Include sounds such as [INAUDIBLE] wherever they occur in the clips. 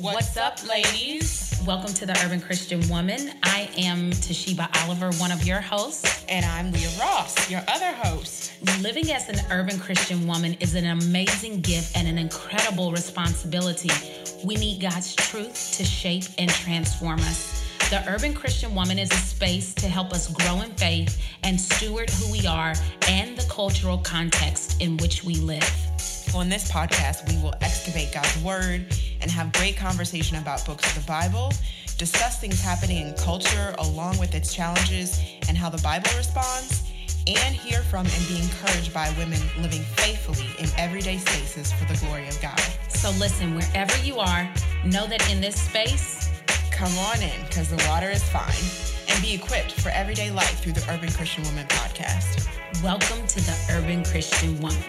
What's up, ladies? Welcome to the Urban Christian Woman. I am Toshiba Oliver, one of your hosts. And I'm Leah Ross, your other host. Living as an urban Christian woman is an amazing gift and an incredible responsibility. We need God's truth to shape and transform us. The Urban Christian Woman is a space to help us grow in faith and steward who we are and the cultural context in which we live. On this podcast, we will excavate God's Word and have great conversation about books of the Bible, discuss things happening in culture along with its challenges and how the Bible responds, and hear from and be encouraged by women living faithfully in everyday spaces for the glory of God. So, listen, wherever you are, know that in this space, come on in because the water is fine and be equipped for everyday life through the Urban Christian Woman podcast. Welcome to the Urban Christian Woman.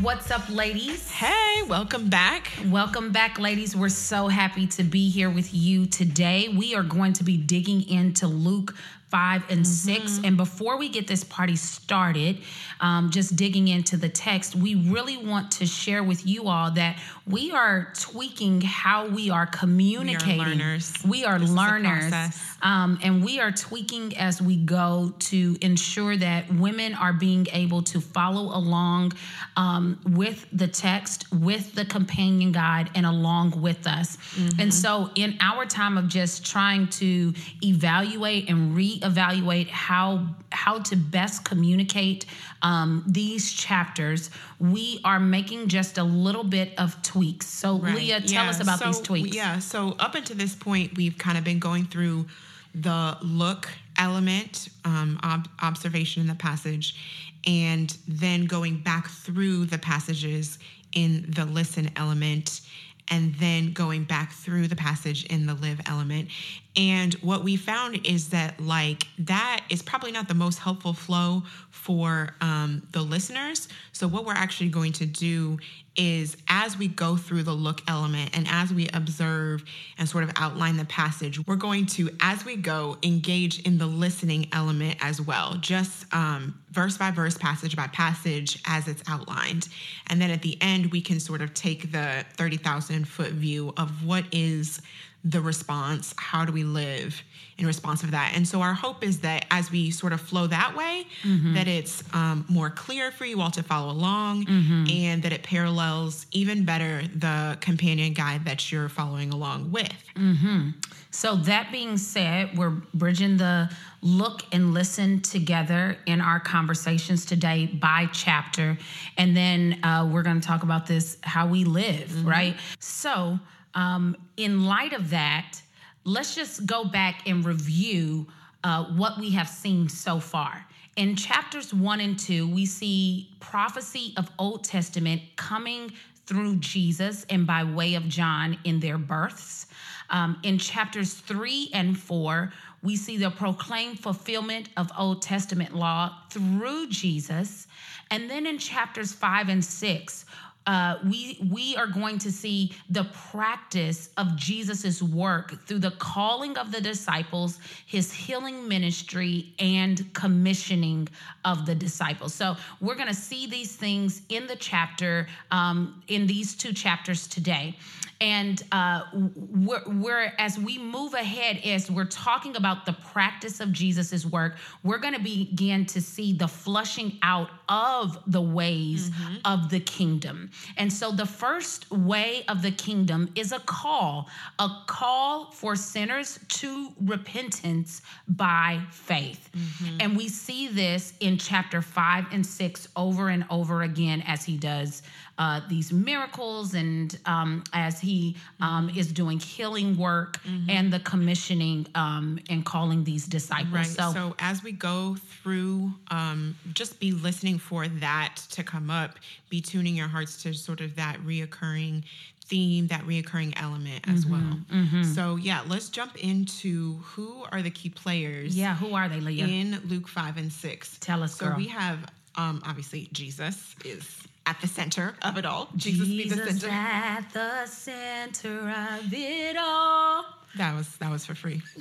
What's up, ladies? Hey, welcome back. Welcome back, ladies. We're so happy to be here with you today. We are going to be digging into Luke 5 and mm-hmm. 6. And before we get this party started, um, just digging into the text, we really want to share with you all that we are tweaking how we are communicating. We are learners. We are learners. Um, and we are tweaking as we go to ensure that women are being able to follow along um, with the text, with the companion guide, and along with us. Mm-hmm. And so, in our time of just trying to evaluate and reevaluate how how to best communicate um, these chapters, we are making just a little bit of tweaks. So, right. Leah, tell yeah. us about so, these tweaks. Yeah. So, up until this point, we've kind of been going through the look element, um, ob- observation in the passage, and then going back through the passages in the listen element and then going back through the passage in the live element. And what we found is that, like, that is probably not the most helpful flow for um, the listeners. So, what we're actually going to do is as we go through the look element and as we observe and sort of outline the passage, we're going to, as we go, engage in the listening element as well, just um, verse by verse, passage by passage as it's outlined. And then at the end, we can sort of take the 30,000 foot view of what is the response, how do we live in response of that. And so our hope is that as we sort of flow that way, mm-hmm. that it's um, more clear for you all to follow along mm-hmm. and that it parallels even better the companion guide that you're following along with. Mm-hmm. So that being said, we're bridging the look and listen together in our conversations today by chapter. And then uh, we're going to talk about this how we live, mm-hmm. right? So, um, in light of that, let's just go back and review uh, what we have seen so far. In chapters one and two, we see prophecy of Old Testament coming through Jesus and by way of John in their births. Um, in chapters three and four, we see the proclaimed fulfillment of Old Testament law through Jesus. And then in chapters five and six, uh, we we are going to see the practice of Jesus's work through the calling of the disciples, his healing ministry, and commissioning of the disciples. So we're going to see these things in the chapter, um, in these two chapters today. And uh, we're, we're, as we move ahead, as we're talking about the practice of Jesus's work, we're going to begin to see the flushing out of the ways mm-hmm. of the kingdom. And so, the first way of the kingdom is a call, a call for sinners to repentance by faith. Mm-hmm. And we see this in chapter five and six over and over again as he does uh, these miracles and um, as he um, is doing healing work mm-hmm. and the commissioning um, and calling these disciples. Right. So, so as we go through, um, just be listening for that to come up, be tuning your hearts to sort of that reoccurring theme, that reoccurring element as mm-hmm, well. Mm-hmm. So yeah, let's jump into who are the key players. Yeah, who are they, Leah? In Luke five and six. Tell us. So girl. we have um, obviously Jesus is at the center of it all. Jesus, Jesus be the center. at the center of it all. That was that was for free. [LAUGHS]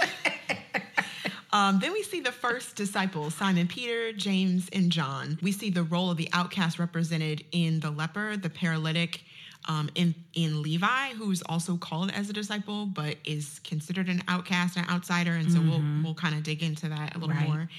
Um, then we see the first disciples Simon Peter, James, and John. We see the role of the outcast represented in the leper, the paralytic, um, in, in Levi, who's also called as a disciple, but is considered an outcast, an outsider. And so we'll, we'll kind of dig into that a little Right. more.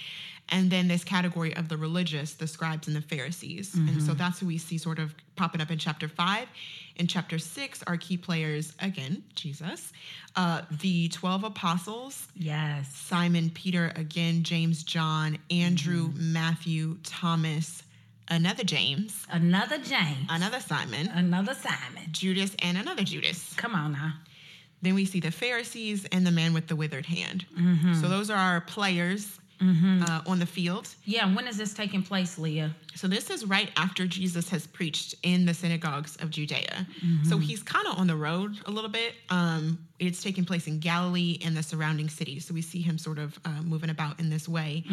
And then this category of the religious, the scribes and the Pharisees. And so mm-hmm. that's who we see sort of popping up in chapter five. In chapter six, our key players, again, Jesus, uh, the 12 apostles, Yes. Simon, Peter, again, James, John, Andrew, mm-hmm. Matthew, Thomas, another James, Another James. another Simon, Another Simon. Judas, and another Judas. Come on now. Then we see the Pharisees and the man with the withered hand. Mm-hmm. So those are our players uh, on the field. Yeah, when is this taking place, Leah? So this is right after Jesus has preached in the synagogues of Judea. So he's kind of on the road a little bit. Um, it's taking place in Galilee and the surrounding cities. So we see him sort of uh, moving about in this way.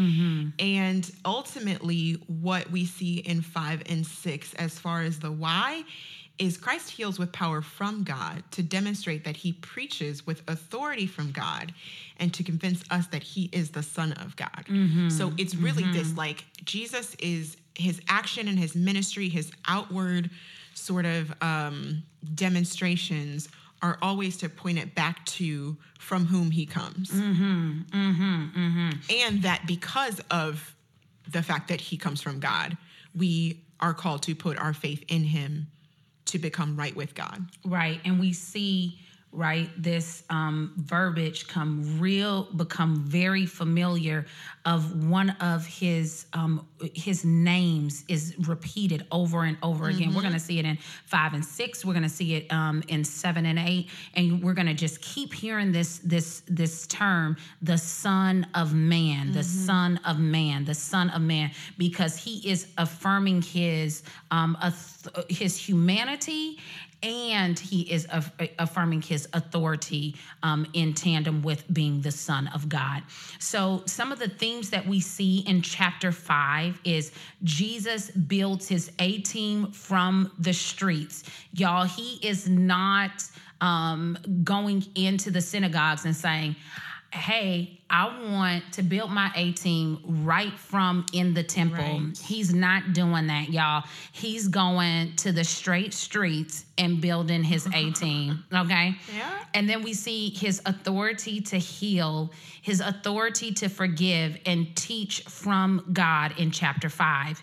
And ultimately, what we see in five and six, as far as the why, is Christ heals with power from God to demonstrate that he preaches with authority from God and to convince us that he is the Son of God. Mm-hmm. So it's really mm-hmm. this like Jesus is his action and his ministry, his outward sort of um, demonstrations are always to point it back to from whom he comes. Mm-hmm. And that because of the fact that he comes from God, we are called to put our faith in him to become right with God. Right. And we see, right, this um, verbiage come real, become very familiar of one of his um, his names is repeated over and over again. We're going to see it in five and six. We're going to see it um, in seven and eight, and we're going to just keep hearing this this this term, the Son of Man, the Son of Man, the Son of Man, because he is affirming his um, his humanity and he is aff- affirming his authority um, in tandem with being the son of god. So some of the themes that we see in chapter 5 is jesus builds his a team from the streets. Y'all he is not um, going into the synagogues and saying hey i want to build my a team right from in the temple Right. He's not doing that, y'all. He's going to the straight streets and building his A [LAUGHS] team. Okay. Yeah. And then we see his authority to heal, his authority to forgive and teach from God in chapter five.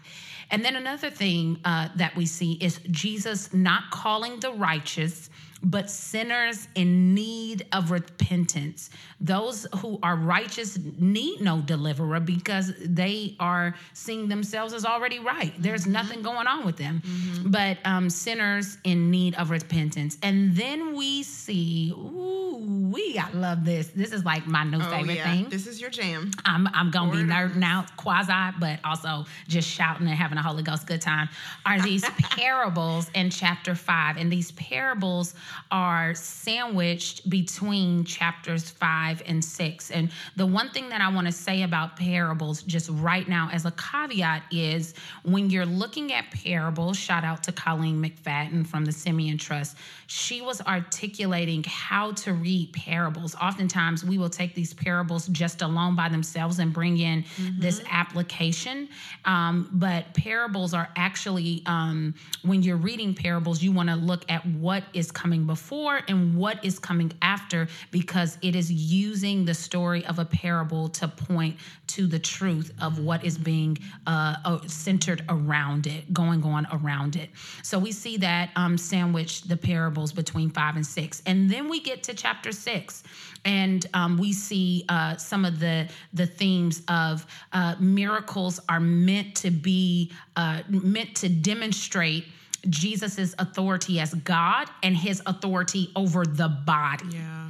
And then another thing uh, that we see is Jesus not calling the righteous, but sinners in need of repentance. Those who are righteous need no deliverer because they are seeing themselves as already right. There's nothing going on with them, but um, sinners in need of repentance. And then we see, ooh, we, I love this. This is like my new Oh, favorite yeah. thing. This is your jam. I'm I'm gonna be nerding out quasi, but also just shouting and having a Holy Ghost good time. Are these [LAUGHS] parables in chapter five? And these parables are sandwiched between chapters five and six. And the one thing that I want to say about parables, just right now as a caveat, is when you're looking at parables. Shout out to Colleen McFadden from the Simeon Trust. She was articulating how to read parables. Oftentimes, we will take these parables just alone by themselves and bring in this application. Um, but parables are actually, um, when you're reading parables, you want to look at what is coming before and what is coming after because it is using the story of a parable to point to the truth of what is being uh, uh, centered around it, going on around it. So we see that um, sandwich the parables between five and six, and then we get to chapter six, and um, we see uh, some of the the themes of uh, miracles are meant to be uh, meant to demonstrate. Jesus's authority as God and his authority over the body. Yeah.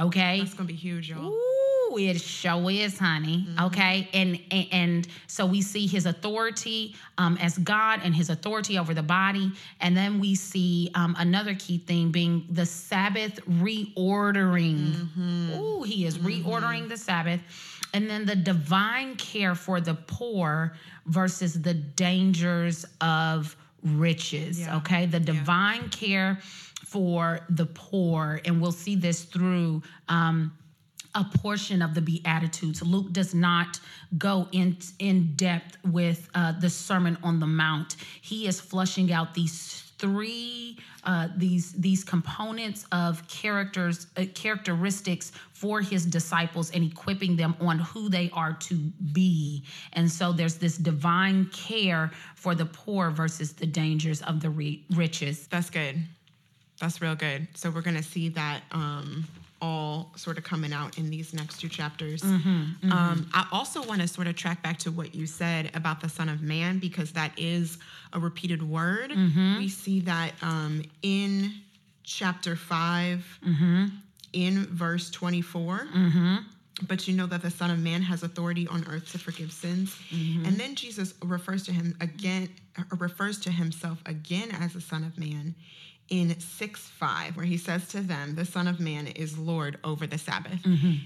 Okay. That's going to be huge, y'all. Ooh, it sure is, honey. Okay, and, and and so we see his authority um, as God and his authority over the body, and then we see um, another key thing being the Sabbath reordering. Ooh, he is reordering the Sabbath, and then the divine care for the poor versus the dangers of riches. Yeah. Okay, the divine care for the poor, and we'll see this through. Um, a portion of the Beatitudes. Luke does not go in in depth with uh, the Sermon on the Mount. He is flushing out these three uh, these these components of characters uh, characteristics for his disciples and equipping them on who they are to be and so there's this divine care for the poor versus the dangers of the re- riches That's good. That's real good. So we're gonna see that um, all sort of coming out in these next two chapters. Mm-hmm, mm-hmm. Um, I also want to sort of track back to what you said about the Son of Man because that is a repeated word. Mm-hmm. We see that um, in chapter 5 in verse 24. But you know that the Son of Man has authority on earth to forgive sins. And then Jesus refers to him again, uh, refers to himself again as the Son of Man in 6 5, where he says to them, The Son of Man is Lord over the Sabbath.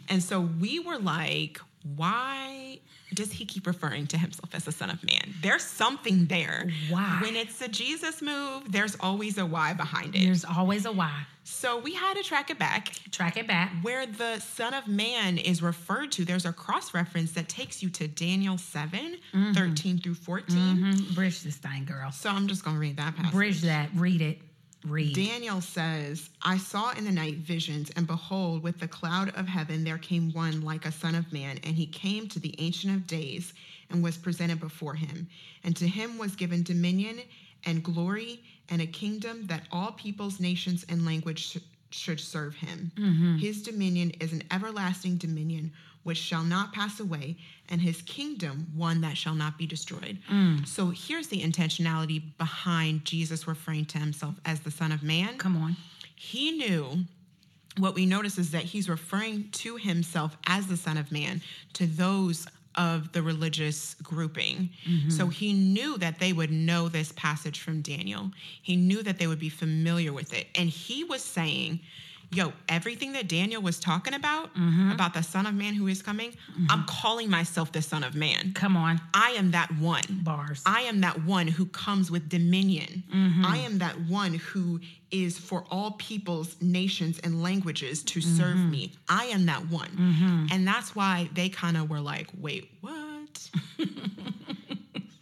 And so we were like, why does he keep referring to himself as the Son of Man? There's something there. Why? When it's a Jesus move, there's always a why behind it. there's always a why So we had to track it back track it back where the Son of Man is referred to, there's a cross reference that takes you to Daniel 7 13 through 14. Mhm. bridge this thing girl So I'm just going to read that passage. bridge that read it read Daniel says, I saw in the night visions, and behold, with the cloud of heaven there came one like a son of man, and he came to the Ancient of Days and was presented before him. And to him was given dominion and glory and a kingdom that all peoples, nations, and language sh- should serve him. Mm-hmm. His dominion is an everlasting dominion which shall not pass away, and his kingdom one that shall not be destroyed. Mm. So here's the intentionality behind Jesus referring to himself as the Son of Man. come on He knew what we notice is that he's referring to himself as the Son of Man to those of the religious grouping. Mm-hmm. So he knew that they would know this passage from Daniel. He knew that they would be familiar with it. And he was saying, Yo, everything that Daniel was talking about, mm-hmm. about the Son of Man who is coming, mm-hmm. I'm calling myself the Son of Man. come on I am that one. bars I am that one who comes with dominion. Mm-hmm. I am that one who is for all peoples, nations, and languages to serve me. I am that one. And that's why they kind of were like, wait, what? [LAUGHS]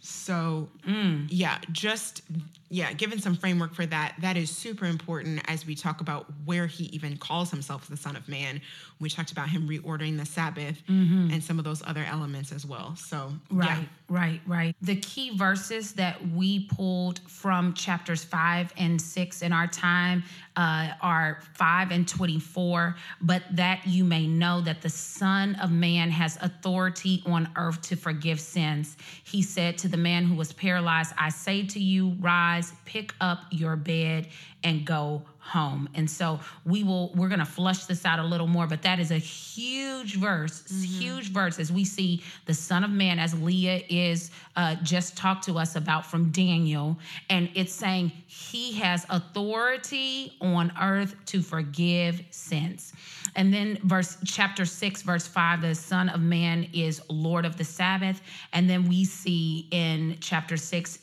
so, mm. yeah, just, yeah, given some framework for that, that is super important as we talk about where he even calls himself the Son of Man. We talked about him reordering the Sabbath mm-hmm. and some of those other elements as well. So, Right, yeah. Right, right. The key verses that we pulled from chapters five and six in our time uh, are five and 24. But that you may know that the Son of Man has authority on earth to forgive sins. He said to the man who was paralyzed, I say to you, rise, pick up your bed, and go home. And so we will we're going to flush this out a little more, but that is a huge verse, huge verse as we see the son of man as Leah is uh, just talked to us about from Daniel and it's saying he has authority on earth to forgive sins. And then verse chapter 6 verse 5 the son of man is lord of the sabbath and then we see in chapter 6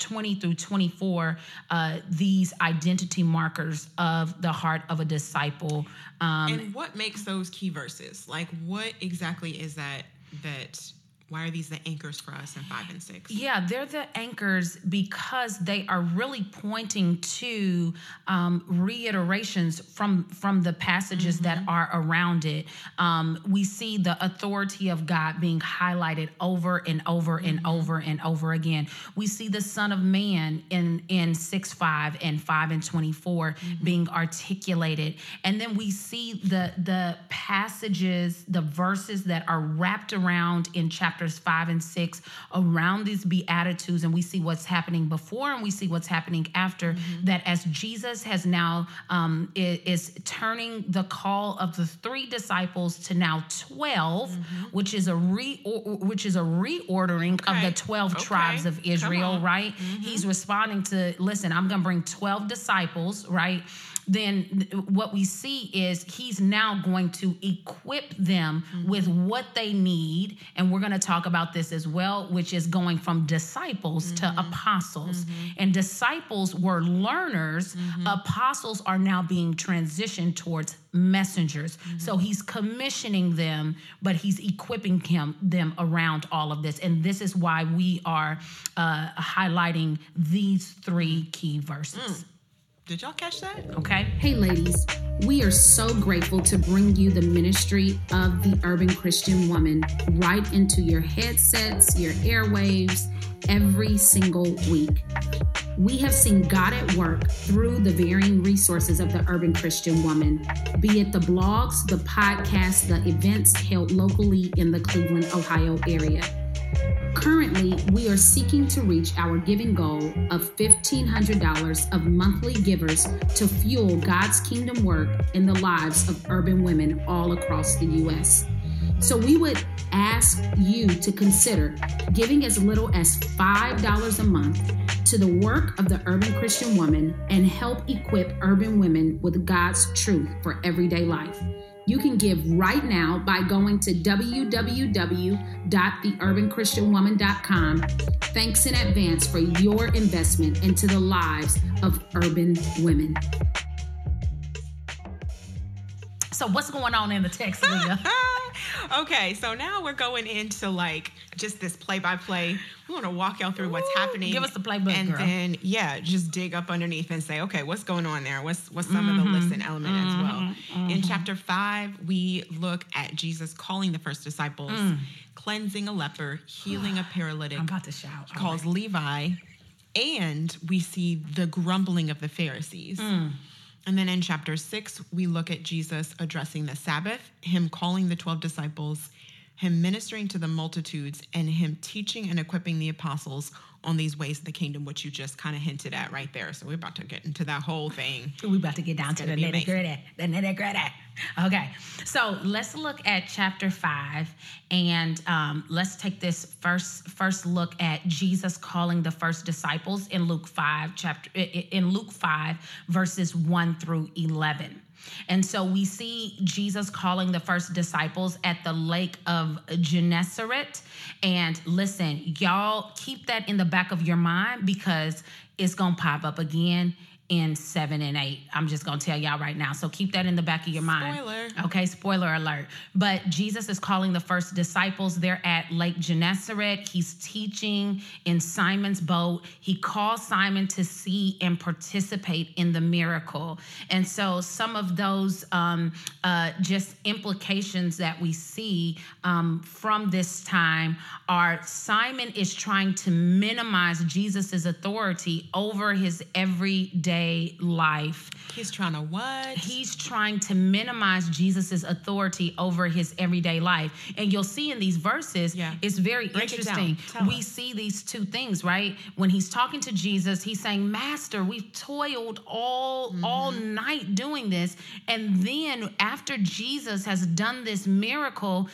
20 through 24 uh, these identity markers of the heart of a disciple um, and what makes those key verses? Like, what exactly is that? That why are these the anchors for us in five and six? yeah they're the anchors because they are really pointing to um, reiterations from from the passages that are around it. Um, we see the authority of god being highlighted over and over and over and over again. We see the son of man in in 6 5 and 5 and 24 being articulated. And then we see the the passages the verses that are wrapped around in chapters 5 and 6 around these beatitudes and we see what's happening before and we see what's happening after mm-hmm. that as jesus has now um, is, turning the call of the three disciples to now 12 mm-hmm. which is a re which is a reordering of the 12 Okay. tribes of israel right? He's mm-hmm. responding to listen i'm gonna bring 12 disciples right then what we see is he's now going to equip them with what they need and we're going to talk about this as well, which is going from disciples mm-hmm. to apostles. Mm-hmm. And disciples were learners, mm-hmm. apostles are now being transitioned towards messengers. Mm-hmm. So he's commissioning them, but he's equipping him them around all of this. And this is why we are uh, highlighting these three key verses. Mm. Did y'all catch that? Okay. Hey, ladies. We are so grateful to bring you the ministry of the urban Christian woman right into your headsets, your airwaves, every single week. We have seen God at work through the varying resources of the urban Christian woman, be it the blogs, the podcasts, the events held locally in the Cleveland, Ohio area. Currently, we are seeking to reach our giving goal of $1,500 of monthly givers to fuel God's kingdom work in the lives of urban women all across the U.S. So we would ask you to consider giving as little as $5 a month to the work of the urban Christian woman and help equip urban women with God's truth for everyday life. You can give right now by going to www.theurbanchristianwoman.com. Thanks in advance for your investment into the lives of urban women. So, what's going on in the text, Leah? [LAUGHS] okay, so now we're going into like just this play by play. We want to walk y'all through what's happening. Give us the playbook, and girl. then yeah, just dig up underneath and say, okay, what's going on there? What's what's some mm-hmm. of the mm-hmm. listen element mm-hmm. as well? Mm-hmm. In chapter five, we look at Jesus calling the first disciples, mm. cleansing a leper, healing a paralytic. I'm about to shout. Calls right. Levi, and we see the grumbling of the Pharisees. Mm. And then in chapter six, we look at Jesus addressing the Sabbath, him calling the 12 disciples, him ministering to the multitudes, and him teaching and equipping the apostles on these ways of the kingdom, which you just kind of hinted at right there. So we're about to get into that whole thing. We're about to get down it's to the nitty gritty. The nitty gritty. Okay, so let's look at chapter five, and um, let's take this first first look at Jesus calling the first disciples in Luke five chapter in Luke five verses one through eleven. And so we see Jesus calling the first disciples at the lake of Gennesaret. And listen, y'all keep that in the back of your mind because it's going to pop up again in seven and eight. I'm just gonna tell y'all right now. So keep that in the back of your mind. Spoiler. Okay, spoiler alert. But Jesus is calling the first disciples. They're at Lake Gennesaret. He's teaching in Simon's boat. He calls Simon to see and participate in the miracle. And so some of those um, uh, just implications that we see um, from this time are Simon is trying to minimize Jesus's authority over his everyday life. He's trying to what? He's trying to minimize Jesus's authority over his everyday life. And you'll see in these verses, yeah. it's very Break interesting. It we us. see these two things, right? When he's talking to Jesus, he's saying, "Master, we've toiled all mm-hmm. all night doing this." And then after Jesus has done this miracle,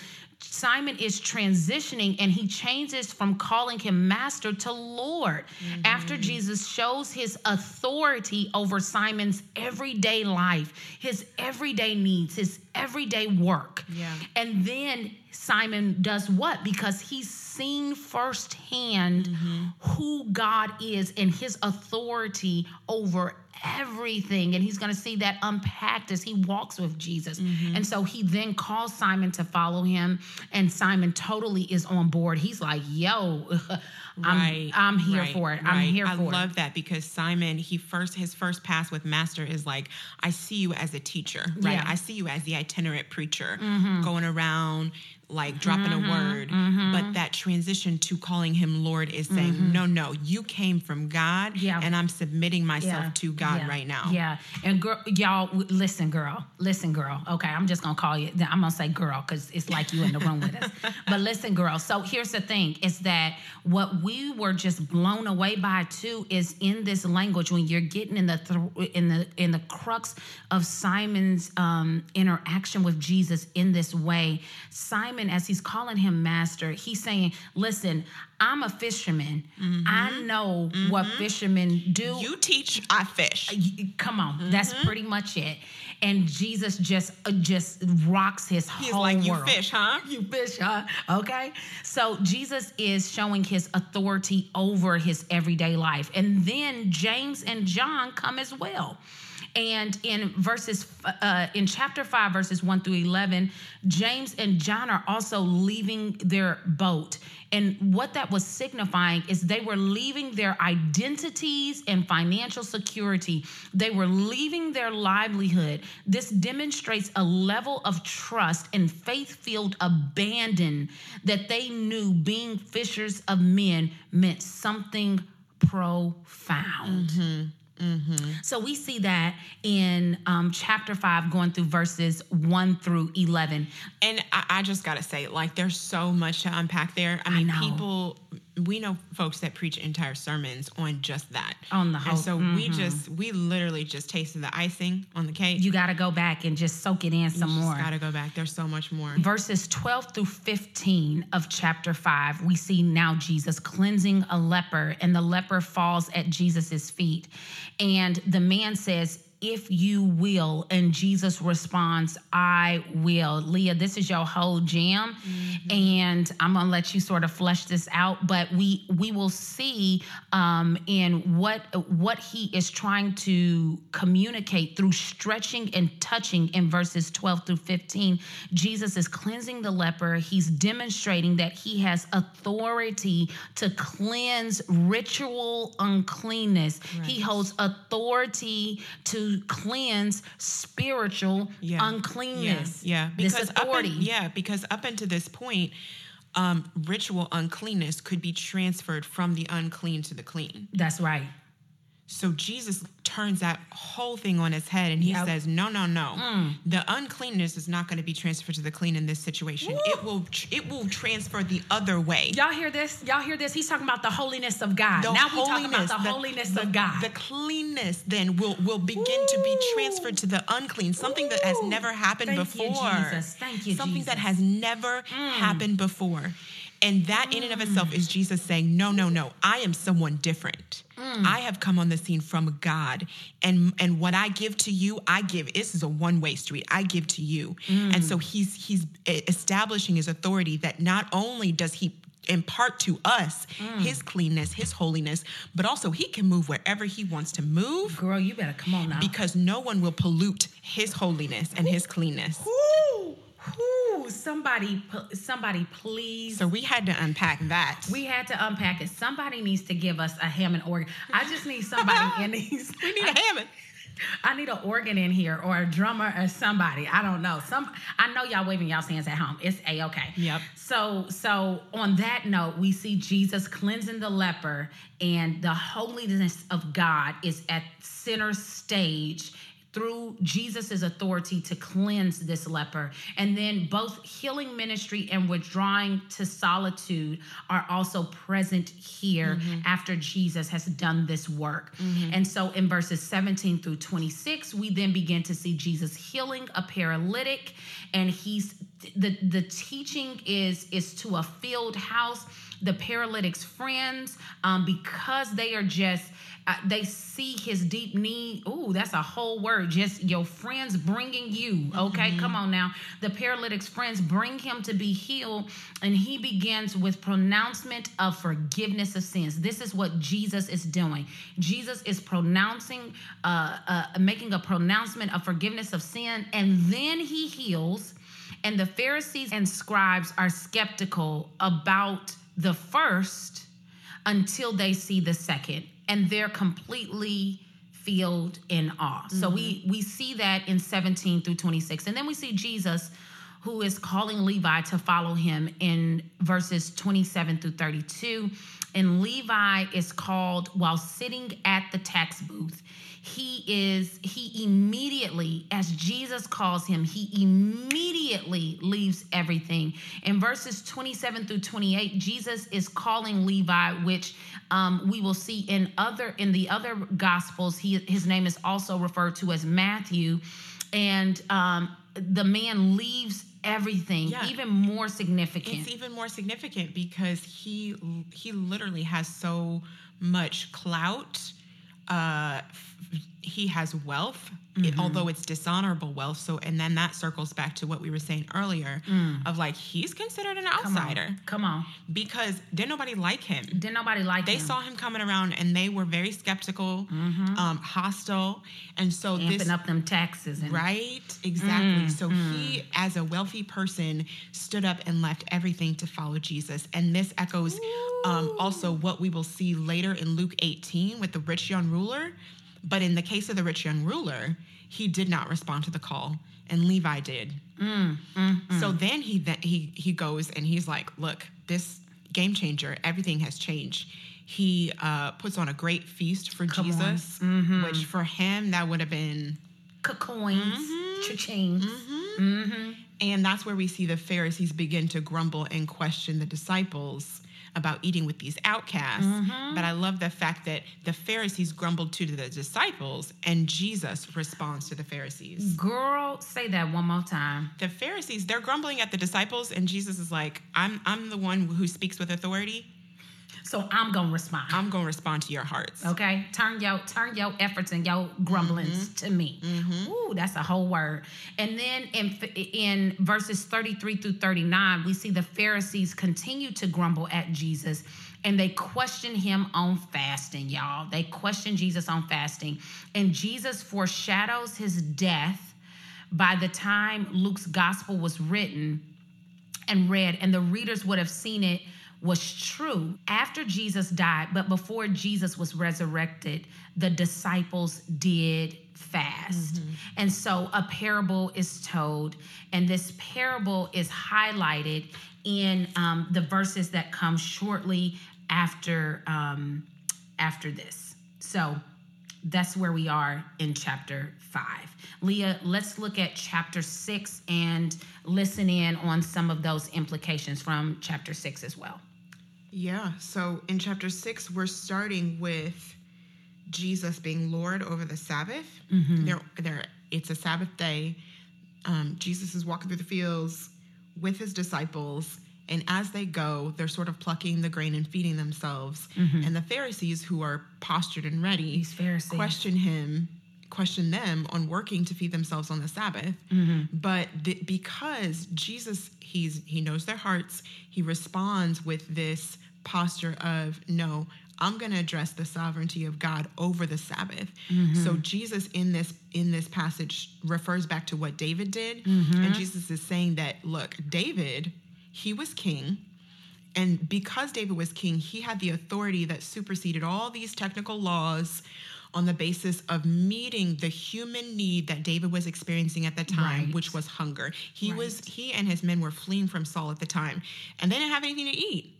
Simon is transitioning and he changes from calling him master to Lord. Mm-hmm. After Jesus shows his authority over Simon's everyday life, his everyday needs, his everyday work. Yeah. And then Simon does what? Because he's seen firsthand mm-hmm. who God is and his authority over everything. And he's going to see that unpacked as he walks with Jesus. Mm-hmm. And so he then calls Simon to follow him. And Simon totally is on board. He's like, yo, [LAUGHS] I'm, right, I'm here right, for it. I'm right. here for it. I love that because Simon, he first his first pass with Master is like, I see you as a teacher, right? Yeah. I see you as the itinerant preacher mm-hmm. going around like dropping mm-hmm, a word mm-hmm. but that transition to calling him lord is saying mm-hmm. no no you came from god yeah. and i'm submitting myself yeah. to god yeah. right now. Yeah. And girl y'all listen girl listen girl okay? I'm just gonna call you i'm gonna say girl because it's like you in the room with us. [LAUGHS] But listen girl so here's the thing is that what we were just blown away by too is in this language when you're getting in the th- in the in the crux of simon's um, interaction with jesus in this way simon Simon, as he's calling him master, he's saying, Listen, I'm a fisherman. I know what fishermen do. Mm-hmm. You teach, I fish. Come on, that's pretty much it. And Jesus just uh, just rocks his He's whole like, you fish, huh? [LAUGHS] You fish, huh? Okay. So Jesus is showing his authority over his everyday life. And then James and John come as well. And in verses, uh, in chapter 5, verses 1 through 11, James and John are also leaving their boat. And what that was signifying is they were leaving their identities and financial security. They were leaving their livelihood. This demonstrates a level of trust and faith filled abandon that they knew being fishers of men meant something profound. Mm-hmm. So we see that in um, chapter 5, going through verses 1 through 11. And I, I just gotta say, like, there's so much to unpack there. I mean, know. people, we know folks that preach entire sermons on just that. On the whole- And so we mm-hmm. just, we literally just tasted the icing on the cake. You got to go back and just soak it in some just more. gotta go back. There's so much more. verses 12 through 15 of chapter 5 we see now jesus cleansing a leper and the leper falls at jesus' feet and the man says if you will. And jesus responds i will. Leah this is your whole jam and i'm gonna let you sort of flesh this out but we we will see um in what what he is trying to communicate through stretching and touching in verses 12 through 15 jesus is cleansing the leper. He's demonstrating that he has authority to cleanse ritual uncleanness. He holds authority to cleanse spiritual Yeah. uncleanness Yeah, yeah. Because up in- yeah, because up until this point, um, ritual uncleanness could be transferred from the unclean to the clean. that's right So Jesus turns that whole thing on his head and he Yep. Mm. says, "No, no, no. The uncleanness is not going to be transferred to the clean in this situation. It will it will transfer the other way. Y'all hear this? Y'all hear this? He's talking about the holiness of God. The now we talking about the, the- holiness the- of God. The cleanness then will will begin to be transferred to the unclean, something that has never happened Thank you, before. Jesus. Thank you, Something that Jesus. Mm. has never happened before. And that in and of itself is Jesus saying, "No, no, no. I am someone different. Mm. I have come on the scene from God, and and what I give to you, I give. This is a one way street. I give to you." Mm. And so he's he's establishing his authority that not only does he impart to us Mm. his cleanness, his holiness, but also he can move wherever he wants to move Girl, you better come on now. because no one will pollute his holiness and his cleanness. Ooh, ooh, somebody, somebody, please. So we had to unpack that. we had to unpack it. Somebody needs to give us a Hammond organ. I just need somebody in [LAUGHS] these. we need a Hammond. I need an organ in here or a drummer or somebody. I don't know. Some I know y'all waving y'all hands at home. It's a okay. Yep. So so on that note, we see Jesus cleansing the leper, and the holiness of God is at center stage through Jesus's authority to cleanse this leper. And then both healing ministry and withdrawing to solitude are also present here after Jesus has done this work. And so in verses 17 through 26, we then begin to see Jesus healing a paralytic and he's the the teaching is is to a filled house the paralytic's friends um, because they are just uh, they see his deep need. Ooh, that's a whole word. Just your friends bringing you. Okay, come on now. The paralytic's friends bring him to be healed, and he begins with pronouncement of forgiveness of sins. This is what Jesus is doing. Jesus is pronouncing, uh, uh, making a pronouncement of forgiveness of sin, and then he heals. And the Pharisees and scribes are skeptical about the first until they see the second and they're completely filled in awe. So we mm-hmm. we see that in 17 through 26. And then we see Jesus who is calling Levi to follow him in verses 27 through 32. And Levi is called while sitting at the tax booth. He is, he immediately, as Jesus calls him, he immediately leaves everything. In verses 27 through 28, Jesus is calling Levi, which um, we will see in other in the other gospels. He his name is also referred to as Matthew, and um, the man leaves everything Yeah. even more significant. It's even more significant because he he literally has so much clout. Uh, he has wealth, it- mm-hmm. although it's dishonorable wealth. So, and then that circles back to what we were saying earlier mm. of like he's considered an Come outsider on. Come on. because didn't nobody like him. Didn't nobody like They him? They saw him coming around and they were very skeptical, mm-hmm. um, hostile, and so amping this up them taxes and Right, exactly. Mm, so he, mm. as a wealthy person, stood up and left everything to follow Jesus. And this echoes um, also what we will see later in Luke 18 with the rich young ruler. But in the case of the rich young ruler, he did not respond to the call, and Levi did. Mm, mm, mm. So then he then he he goes and he's like, "Look, this game changer. Everything has changed." He uh, puts on a great feast for Come. Jesus, mm-hmm. which for him that would have been coins, Mm-hmm. cha-chings. Mm-hmm. Mm-hmm. And that's where we see the Pharisees begin to grumble and question the disciples about eating with these outcasts. Mm-hmm. But I love the fact that the Pharisees grumbled to the disciples and Jesus responds to the Pharisees. Girl, say that one more time. The Pharisees, they're grumbling at the disciples and Jesus is like, "I'm I'm the one who speaks with authority. So I'm gonna respond. I'm to respond to your hearts." Okay, turn your turn your efforts and your grumblings Mm-hmm. to me. Ooh, that's a whole word. And then in in verses 33 through 39, we see the Pharisees continue to grumble at Jesus and they question him on fasting, y'all. They question Jesus on fasting. And Jesus foreshadows his death by the time Luke's gospel was written and read, and the readers would have seen it was true after Jesus died, but before Jesus was resurrected, the disciples did fast. And so a parable is told, and this parable is highlighted in um, the verses that come shortly after um, after this. So that's where we are in chapter five. Leah, let's look at chapter six and listen in on some of those implications from chapter six as well. Yeah. So in chapter six, we're starting with Jesus being Lord over the Sabbath. There, there. It's a Sabbath day. Um, Jesus is walking through the fields with his disciples, and as they go, they're sort of plucking the grain and feeding themselves. And the Pharisees, who are postured and ready, question him question them on working to feed themselves on the sabbath. Mm-hmm. But the, because jesus he's he knows their hearts he responds with this posture of no i'm going to address the sovereignty of god over the sabbath. Mm-hmm. So jesus in this in this passage refers back to what david did. Mm-hmm. And jesus is saying that look david he was king. And because David was king, he had the authority that superseded all these technical laws on the basis of meeting the human need that David was experiencing at the time, Right. which was hunger. He was he and his men were fleeing from Saul at the time, and they didn't have anything to eat.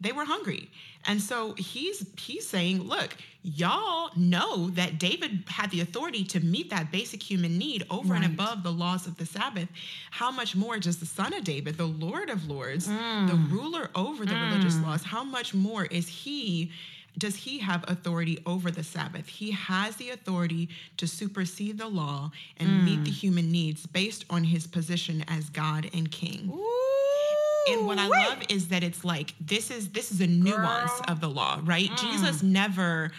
They were hungry. And so he's he's saying, look, y'all know that David had the authority to meet that basic human need over and above the laws of the Sabbath. How much more does the son of David, the Lord of Lords, the Mm. ruler over the religious laws, how much more is he does he have authority over the Sabbath? He has the authority to supersede the law and meet Mm. the human needs based on his position as God and King. And what I love is that it's like this is this is a nuance Girl. of the law, right? Jesus never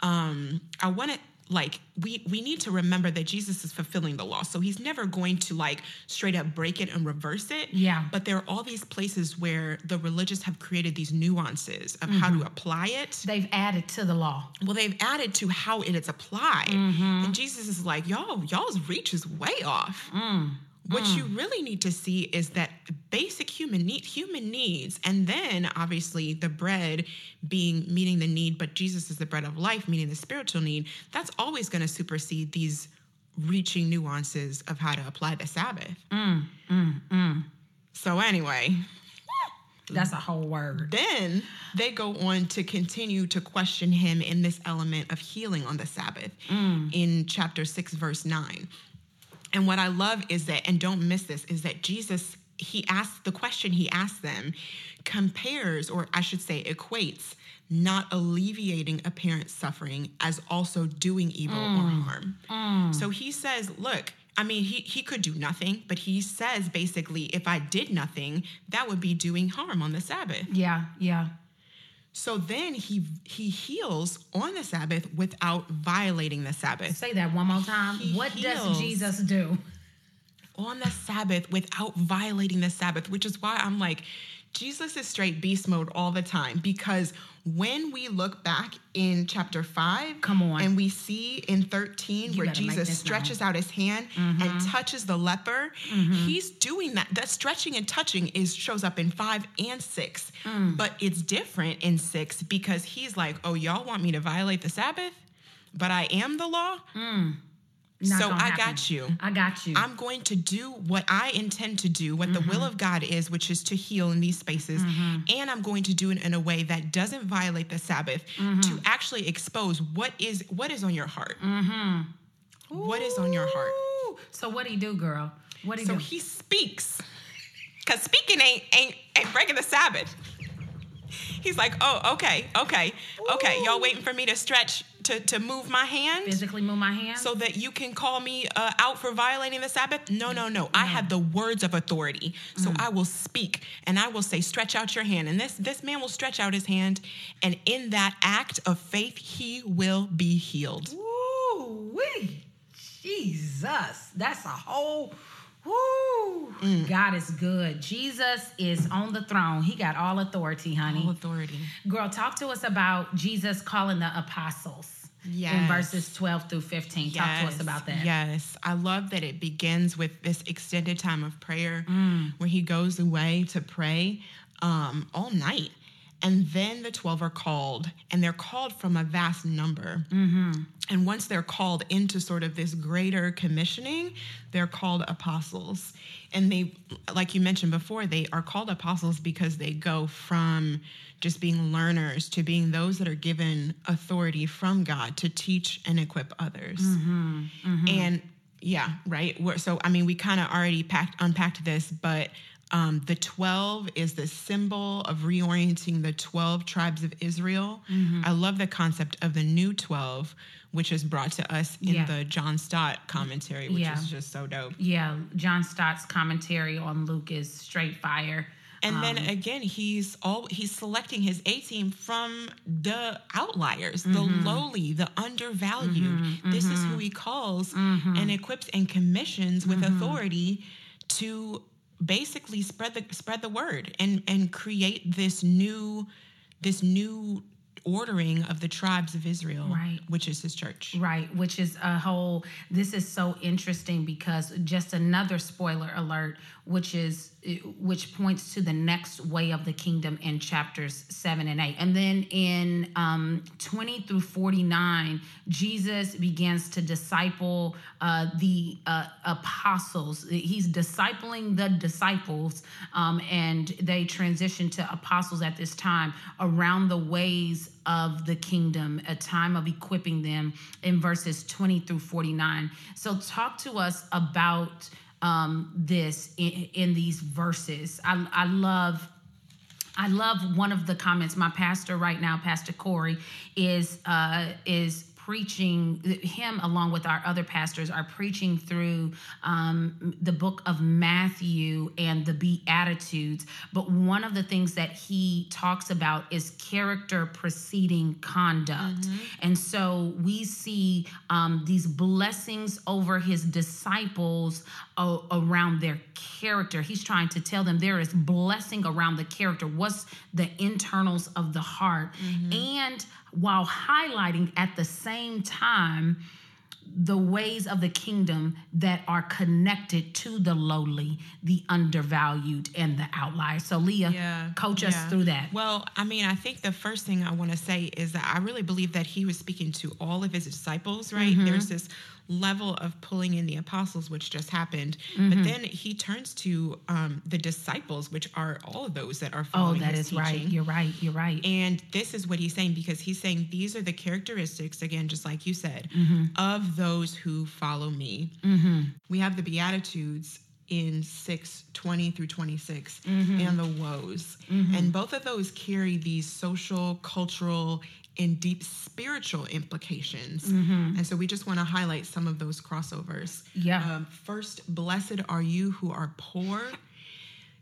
um I want to like we we need to remember that Jesus is fulfilling the law. So he's never going to like straight up break it and reverse it. Yeah. But there are all these places where the religious have created these nuances of how to mm-hmm. apply it. They've added to the law. Well, they've added to how it is applied. Mm-hmm. And Jesus is like, y'all, y'all's reach is way off. Mm. What you mm. really need to see is that basic human need, human needs, and then obviously the bread being meeting the need, but Jesus is the bread of life, meeting the spiritual need. That's always going to supersede these reaching nuances of how to apply the Sabbath. Mm, mm, so anyway, That's a whole word. then they go on to continue to question him in this element of healing on the Sabbath in chapter 6, verse 9. And what I love is that, and don't miss this, is that Jesus, he asks the question he asks them, compares, or I should say, equates not alleviating apparent suffering as also doing evil or mm. harm. Mm. So he says, look, I mean, he, he could do nothing, but he says basically, if I did nothing, that would be doing harm on the Sabbath. Yeah, yeah. So then he he heals on the Sabbath without violating the Sabbath. Say that one more time. He what does. Jesus do? On the Sabbath without violating the Sabbath, which is why I'm like, Jesus is straight beast mode all the time because when we look back in chapter 5 Come on. and we see in 13 You where Jesus stretches known. out his hand mm-hmm. and touches the leper mm-hmm. he's doing that. That stretching and touching is shows up in 5 and 6 mm. but it's different in 6 because he's like oh y'all want me to violate the sabbath but I am the law mm. Not so I happen. got you I got you. I'm going to do what I intend to do, what the will mm-hmm. of God is, which is to heal in these spaces. Mm-hmm. And I'm going to do it in a way that doesn't violate the Sabbath mm-hmm. to actually expose what is what is on your heart. What is on your heart? So what do you do, girl? What do you So do? he speaks. Cause speaking ain't ain't ain't breaking the Sabbath. [LAUGHS] He's like, oh, okay, okay, okay. Y'all waiting for me to stretch to to move my hand? Physically move my hand. so that you can call me uh, out for violating the Sabbath? No, no, no. I have the words of authority. So I will speak and I will say, stretch out your hand. And this this man will stretch out his hand, and in that act of faith, he will be healed. Ooh, wee. Jesus. That's a whole Woo. Mm. God is good. Jesus is on the throne. He got all authority, honey. All authority. Girl, talk to us about Jesus calling the apostles in verses 12 through 15. Talk to us about that. Yes. I love that it begins with this extended time of prayer Mm. where he goes away to pray um, all night. And then the 12 are called, and they're called from a vast number. Mm-hmm. And once they're called into sort of this greater commissioning, they're called apostles. And they, like you mentioned before, they are called apostles because they go from just being learners to being those that are given authority from God to teach and equip others. And yeah, right. We're, so, I mean, we kind of already packed, unpacked this, but um, the 12 is the symbol of reorienting the 12 tribes of Israel. Mm-hmm. I love the concept of the new 12, which is brought to us in Yeah. the John Stott commentary, which Yeah. is just so dope. Yeah, John Stott's commentary on Luke is straight fire. And then um, again, he's all he's selecting his A team from the outliers, the mm-hmm. lowly, the undervalued. Mm-hmm. This is who he calls and equips and commissions with authority to basically spread the spread the word and and create this new this new ordering of the tribes of Israel, Right. which is his church. Right, which is a whole. This is so interesting because just another spoiler alert, which is which points to the next way of the kingdom in chapters seven and eight, and then in um, twenty through forty nine, Jesus begins to disciple uh, the uh, apostles. He's discipling the disciples, um, and they transition to apostles at this time around the ways of the kingdom, a time of equipping them in verses 20 through 49. So, talk to us about um, this in, in these verses. I, I love. I love one of the comments. My pastor right now, Pastor Corey, is uh, is preaching. Him along with our other pastors are preaching through um, the book of Matthew and the Beatitudes. But one of the things that he talks about is character preceding conduct, and so we see um, these blessings over his disciples around their character. He's trying to tell them there is blessing around the character. What's the internals of the heart? And while highlighting at the same time the ways of the kingdom that are connected to the lowly, the undervalued, and the outliers. So, Leah, coach us through that. Well, I mean, I think the first thing I want to say is that I really believe that he was speaking to all of his disciples, right? Mm-hmm. There's this level of pulling in the apostles, which just happened. Mm-hmm. But then he turns to um, the disciples, which are all of those that are Oh, following that his is right. You're right. You're right. And this is what he's saying because he's saying these are the characteristics, again, just like you said, Mm-hmm. of those who follow me. We have the Beatitudes in 6 20 through 26 Mm-hmm. and the woes. And both of those carry these social, cultural, and deep spiritual implications. Mm-hmm. And so we just want to highlight some of those crossovers. Yeah. Um, first, blessed are you who are poor. [LAUGHS]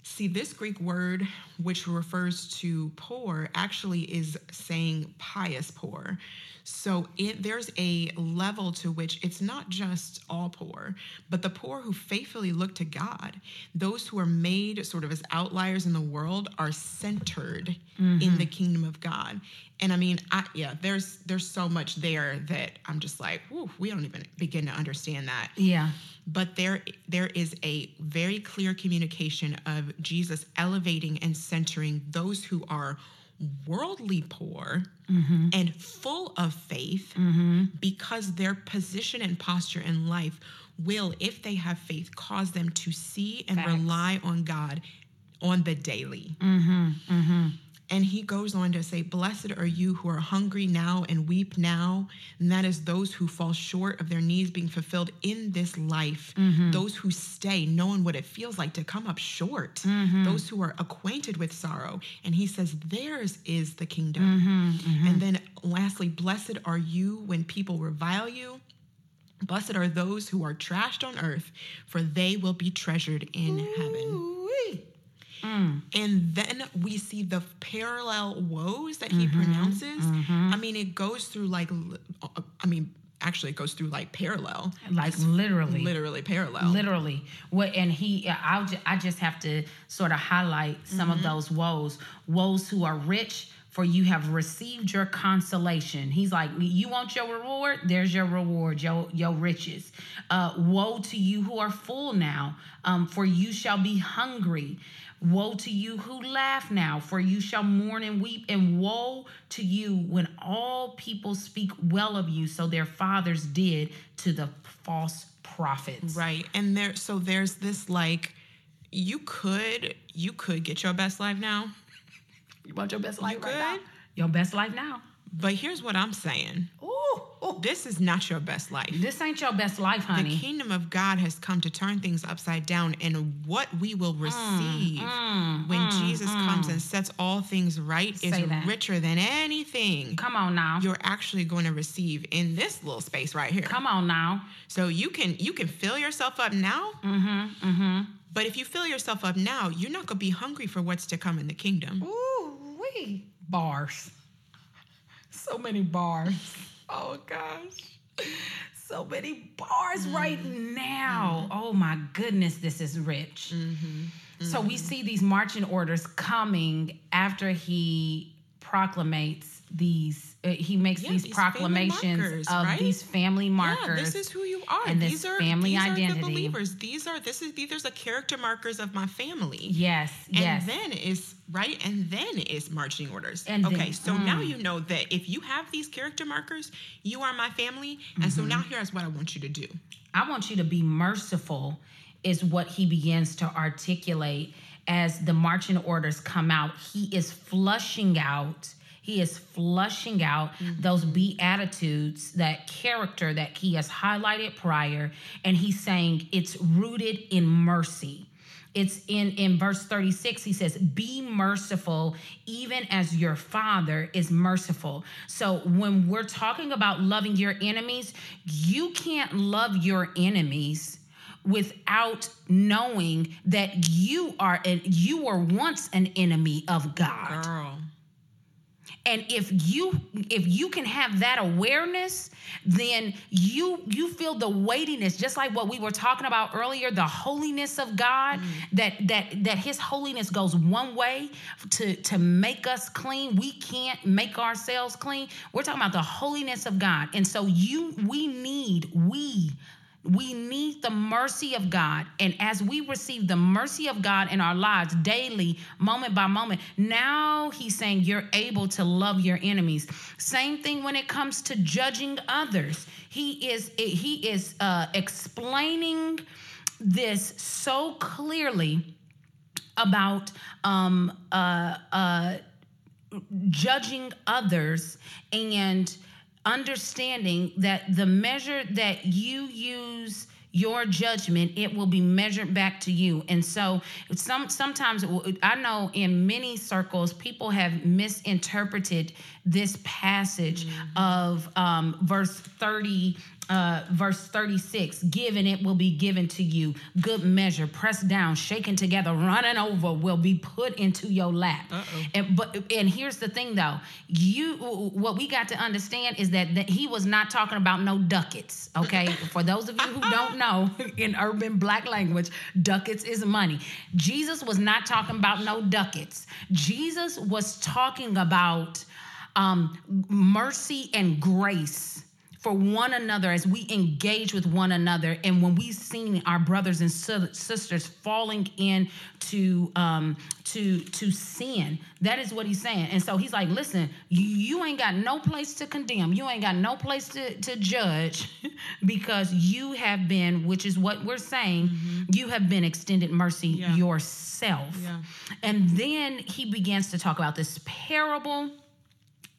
See, this Greek word, which refers to poor, actually is saying pious poor. So it, there's a level to which it's not just all poor, but the poor who faithfully look to God, those who are made sort of as outliers in the world, are centered in mm-hmm. the kingdom of God. And I mean, I, yeah, there's there's so much there that I'm just like, whew, we don't even begin to understand that Yeah. But there there is a very clear communication of Jesus elevating and centering those who are worldly poor mm-hmm. and full of faith mm-hmm. because their position and posture in life will if they have faith cause them to see and Facts. rely on God on the daily. Mm-hmm. And he goes on to say, Blessed are you who are hungry now and weep now. And that is those who fall short of their needs being fulfilled in this life. Mm-hmm. Those who stay, knowing what it feels like to come up short. Mm-hmm. Those who are acquainted with sorrow. And he says, Theirs is the kingdom. Mm-hmm, and then lastly, Blessed are you when people revile you. Blessed are those who are trashed on earth, for they will be treasured in heaven. And then we see the parallel woes that he pronounces. I mean, it goes through like, uh, I mean, actually, it goes through like parallel, Like literally. literally parallel. Literally. What and he I'll ju- I just have to sort of highlight some of those woes. Woes who are rich for you have received your consolation. He's like, you want your reward? There's your reward, your your riches. Uh, woe to you who are full now, um, for you shall be hungry. Woe to you who laugh now, for you shall mourn and weep. And woe to you when all people speak well of you, so their fathers did to the false prophets. Right. And there, so there's this like, you could, you could get your best life now. You want your best life You right now? Your best life now. But here's what I'm saying Ooh, ooh. this is not your best life. This ain't your best life, honey. The kingdom of God has come to turn things upside down, and what we will Mm, receive when Jesus comes and sets all things right Say is that. richer than anything Come on now. you're actually going to receive in this little space right here. Come on now. So you can you can fill yourself up now, Mm-hmm. Mm-hmm. but if you fill yourself up now, you're not going to be hungry for what's to come in the kingdom. Ooh, wee. Bars. So many bars. Oh gosh. So many bars mm-hmm. right now. Mm-hmm. Oh my goodness, this is rich. Mm-hmm. So we see these marching orders coming after he proclamates these he makes Yeah, these, these proclamations markers, of right? these family markers. Yeah, this is who you are. and these are family these Are identity. the believers. These are this is these are the character markers of my family. yes, And yes. then is right, and then is marching orders. And okay, then- so now you know that if you have these character markers, you are my family. And so Mm-hmm. now here's what I want you to do. I want you to be merciful, is what he begins to articulate as the marching orders come out. He is flushing out. He is flushing out mm-hmm. those beatitudes, that character that he has highlighted prior, and he's saying it's rooted in mercy. It's in in verse 36 he says be merciful even as your father is merciful. So when we're talking about loving your enemies, you can't love your enemies without knowing that you are an, you were once an enemy of God. Girl. And if you if you can have that awareness, then you you feel the weightiness, just like what we were talking about earlier, the holiness of God, mm-hmm. that that that his holiness goes one way to to make us clean. We can't make ourselves clean. We're talking about the holiness of God. And so you we need, we we need the mercy of God. And as we receive the mercy of God in our lives daily, moment by moment, now he's saying you're able to love your enemies. Same thing when it comes to judging others. He is he is uh, explaining this so clearly about um, uh, uh, judging others and understanding that the measure that you use your judgment, it will be measured back to you. And so, some sometimes I know in many circles, people have misinterpreted this passage mm-hmm. of um, verse 30 uh, verse 36 given it will be given to you. Good measure pressed down shaken together running over will be put into your lap. Uh-oh. and but and here's the thing though. You what we got to understand is that, that he was not talking about no ducats okay? [LAUGHS] For those of you who don't know [LAUGHS] in urban black language ducats is money. Jesus was not talking about no ducats. Jesus was talking about um, mercy and grace for one another as we engage with one another and when we've seen our brothers and sisters falling into um, to to sin that is what he's saying and so he's like listen you, you ain't got no place to condemn you ain't got no place to, to judge [LAUGHS] because you have been which is what we're saying mm-hmm. you have been extended mercy yeah. yourself yeah. and then he begins to talk about this parable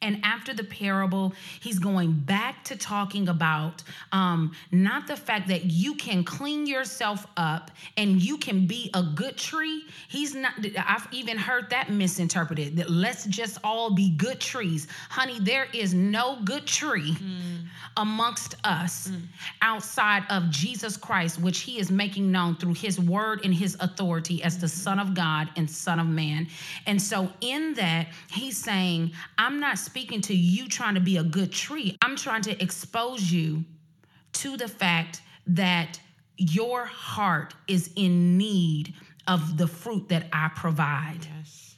and after the parable, he's going back to talking about um, not the fact that you can clean yourself up and you can be a good tree. He's not, I've even heard that misinterpreted that let's just all be good trees. Honey, there is no good tree mm. amongst us mm. outside of Jesus Christ, which he is making known through his word and his authority as the Son of God and Son of Man. And so, in that, he's saying, I'm not speaking to you trying to be a good tree. I'm trying to expose you to the fact that your heart is in need of the fruit that I provide. Yes.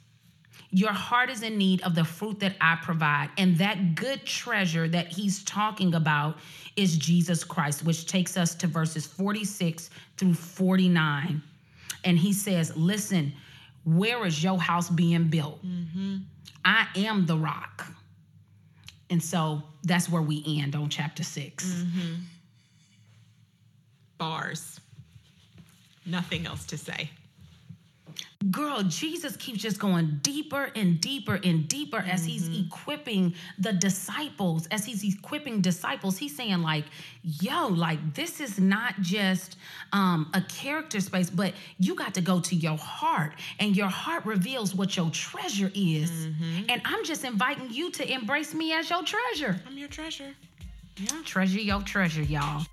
Your heart is in need of the fruit that I provide. And that good treasure that he's talking about is Jesus Christ, which takes us to verses 46 through 49. And he says, Listen, where is your house being built? Mm-hmm. I am the rock. And so that's where we end on chapter 6 mm-hmm. Bars. Nothing else to say. Girl, Jesus keeps just going deeper and deeper and deeper as mm-hmm. he's equipping the disciples. As he's equipping disciples, he's saying, like, yo, like, this is not just um, a character space, but you got to go to your heart, and your heart reveals what your treasure is. Mm-hmm. And I'm just inviting you to embrace me as your treasure. I'm your treasure. Yeah. Treasure your treasure, y'all.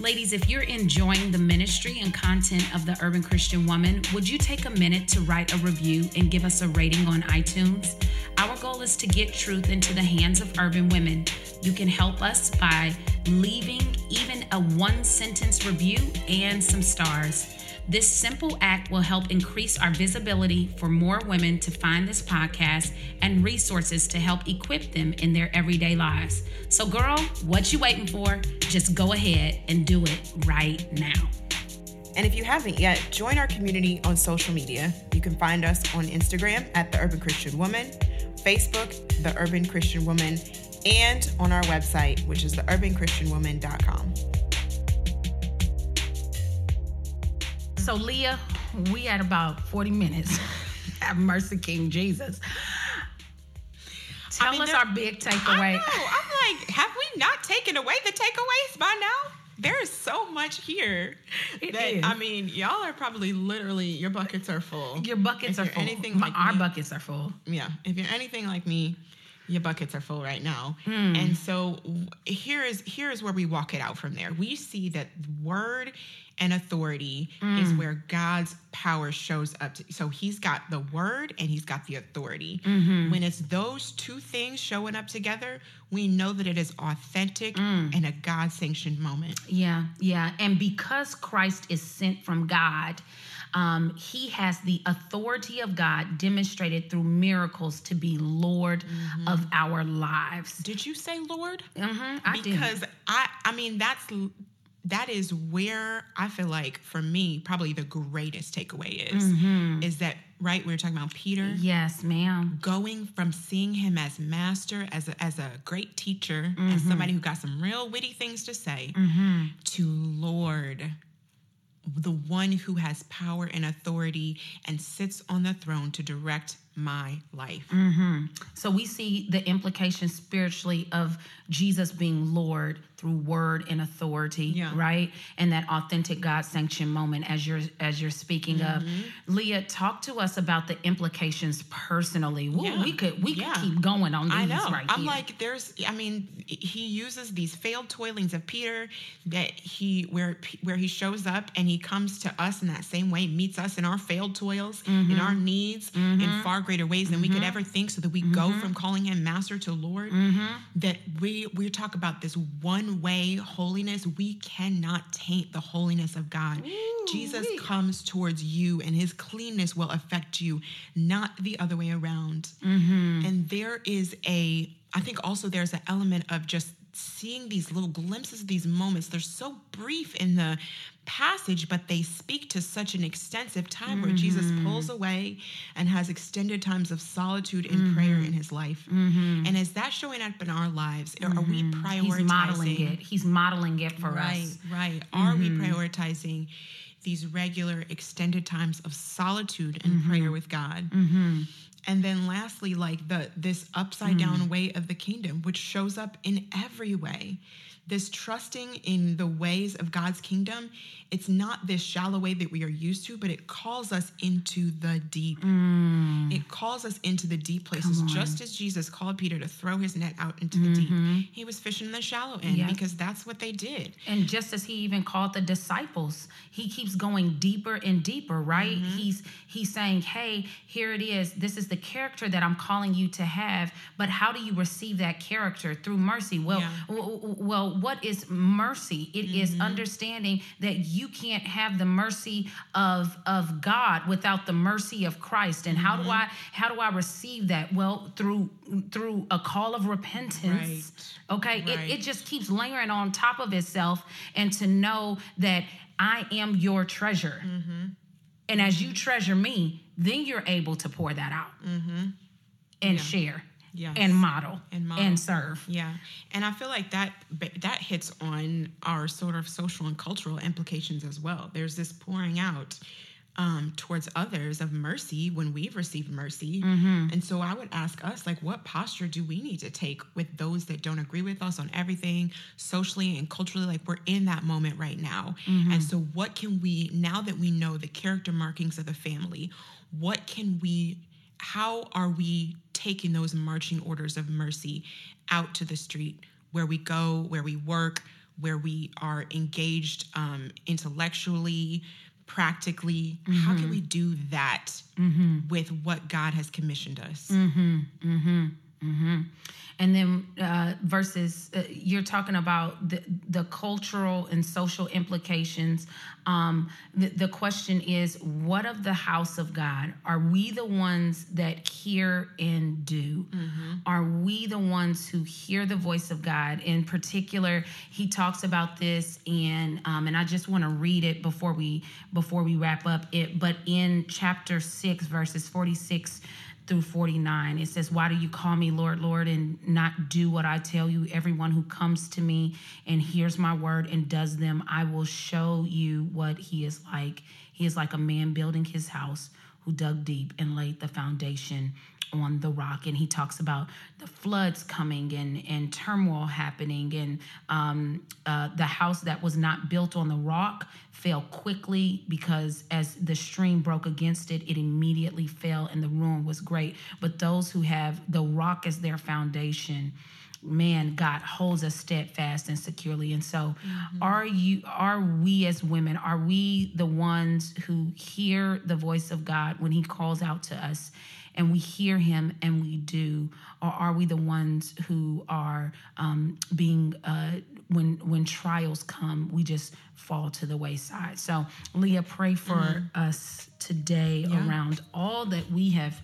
Ladies, if you're enjoying the ministry and content of the Urban Christian Woman, would you take a minute to write a review and give us a rating on iTunes? Our goal is to get truth into the hands of urban women. You can help us by leaving even a one sentence review and some stars. This simple act will help increase our visibility for more women to find this podcast and resources to help equip them in their everyday lives. So, girl, what you waiting for? Just go ahead and do it right now. And if you haven't yet, join our community on social media. You can find us on Instagram at The Urban Christian Woman, Facebook, The Urban Christian Woman, and on our website, which is theurbanchristianwoman.com. So, Leah, we had about 40 minutes. [LAUGHS] Have mercy, King Jesus. Tell I mean, us our big takeaway. I'm like, have we not taken away the takeaways by now? There is so much here. It that, is. I mean, y'all are probably literally your buckets are full. Your buckets if are full. Anything like our me, buckets are full. Yeah. If you're anything like me, your buckets are full right now. Mm. And so here is here is where we walk it out from there. We see that word and authority mm. is where God's power shows up. To, so he's got the word and he's got the authority. Mm-hmm. When it's those two things showing up together, we know that it is authentic mm. and a God sanctioned moment. Yeah, yeah. And because Christ is sent from God, um, he has the authority of God demonstrated through miracles to be Lord mm-hmm. of our lives. Did you say Lord? Mm-hmm, I because did. I, I mean, that's that is where I feel like for me, probably the greatest takeaway is mm-hmm. is that right? We were talking about Peter. Yes, ma'am. Going from seeing him as master, as a, as a great teacher, mm-hmm. as somebody who got some real witty things to say, mm-hmm. to Lord, the one who has power and authority and sits on the throne to direct my life. So we see the implication spiritually of Jesus being Lord through word and authority, Yeah. right? And that authentic God sanctioned moment as you're as you're speaking of. Mm-hmm. Leah, talk to us about the implications personally. Woo, Yeah. We could we Yeah. could keep going on these I know. right I'm here. like, there's. I mean, he uses these failed toilings of Peter that he where where he shows up and he comes to us in that same way, meets us in our failed toils, Mm-hmm. in our needs, in far greater ways than we could ever think, so that we go Mm-hmm. from calling him Master to Lord. That we we talk about this one way holiness. We cannot taint the holiness of God. Jesus Ooh-wee. comes towards you, and His cleanness will affect you, not the other way around. Mm-hmm. And there is a, I think also there's an element of just seeing these little glimpses of these moments. They're so brief in the passage, but they speak to such an extensive time where Jesus Mm-hmm. pulls away and has extended times of solitude and Mm-hmm. prayer in his life. And is that showing up in our lives? Are we prioritizing? Mm-hmm. He's modeling it. He's modeling it for Right, us. right. Are we Mm-hmm. prioritizing these regular extended times of solitude and Mm-hmm. prayer with God? And then lastly, like the this upside Mm. down way of the kingdom, which shows up in every way. This trusting in the ways of God's kingdom, it's not this shallow way that we are used to, but it calls us into the deep. It calls us into the deep places, just as Jesus called Peter to throw his net out into the deep. He was fishing the shallow end Yeah. because that's what they did. And just as he even called the disciples, he keeps going deeper and deeper, right? Mm-hmm. He's he's saying, "Hey, here it is. This is the character that I'm calling you to have, but how do you receive that character through mercy?" Well, Yeah. w- w- what is mercy? It is Mm-hmm. understanding that you can't have the mercy of of God without the mercy of Christ. And how do Mm-hmm. I how do I receive that? Well, through through a call of repentance. Okay, Right. it, it just keeps layering on top of itself and to know that I am your treasure. Mm-hmm. And as you treasure me, then you're able to pour that out and share Mm-hmm. Yes. and model And model. and serve. Yeah, and I feel like that that hits on our sort of social and cultural implications as well. There's this pouring out um, towards others of mercy when we've received mercy, and so I would ask us, like, what posture do we need to take with those that don't agree with us on everything, socially and culturally? Like, we're in that moment right now, and so what can we now that we know the character markings of the family? What can we how are we taking those marching orders of mercy out to the street? Where we go, where we work, where we are engaged um, intellectually, practically? How can mm-hmm. we do that mm-hmm. with what God has commissioned us? Mm-hmm. And then uh, versus uh, you're talking about the, the cultural and social implications. Um, the, the question is, what of the house of God? Are we the ones that hear and do? Are we the ones who hear the voice of God? In particular, he talks about this, and um, and I just want to read it before we before we wrap up it. But in chapter six, verses forty six through 49 it says why do you call me lord lord and not do what i tell you? Everyone who comes to me and hears my word and does them i will show you what he is like. He is like a man building his house who dug deep and laid the foundation on the rock and he talks about the floods coming and and turmoil happening and um, uh, the house that was not built on the rock fell quickly because as the stream broke against it it immediately fell and the ruin was great. But those who have the rock as their foundation man god holds us steadfast and securely. And so are you are we as women are we the ones who hear the voice of god when he calls out to us and we hear him and we do or are we the ones who are um, being uh, when when trials come we just fall to the wayside. So leah pray for us today around all that we have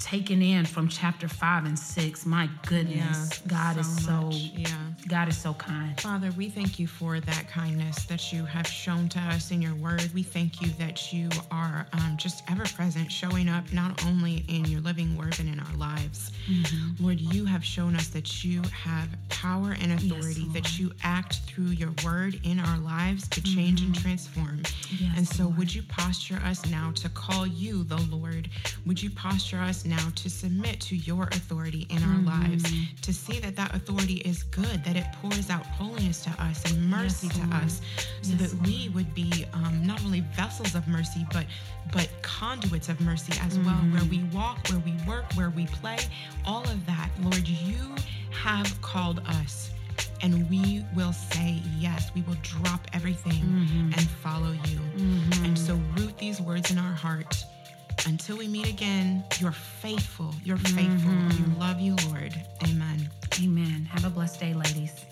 taken in from chapter five and six my goodness god is so much. yeah. God is so kind. Father, we thank you for that kindness that you have shown to us in your word. We thank you that you are um, just ever present, showing up not only in your living word, but in our lives. Mm-hmm. Lord, you have shown us that you have power and authority, yes, that you act through your word in our lives to change mm-hmm. and transform. Yes, and so, Lord. would you posture us now to call you the Lord? Would you posture us now to submit to your authority in our mm-hmm. lives, to see that that authority is good, that it pours out holiness to us and mercy yes, to Lord. us, so yes, that Lord. we would be um, not only vessels of mercy, but but conduits of mercy as mm-hmm. well. Where we walk, where we work, where we play, all of that, Lord, you have called us. And we will say yes. We will drop everything mm-hmm. and follow you. Mm-hmm. And so, root these words in our heart. Until we meet again, you're faithful. You're faithful. Mm-hmm. We love you, Lord. Amen. Amen. Have a blessed day, ladies.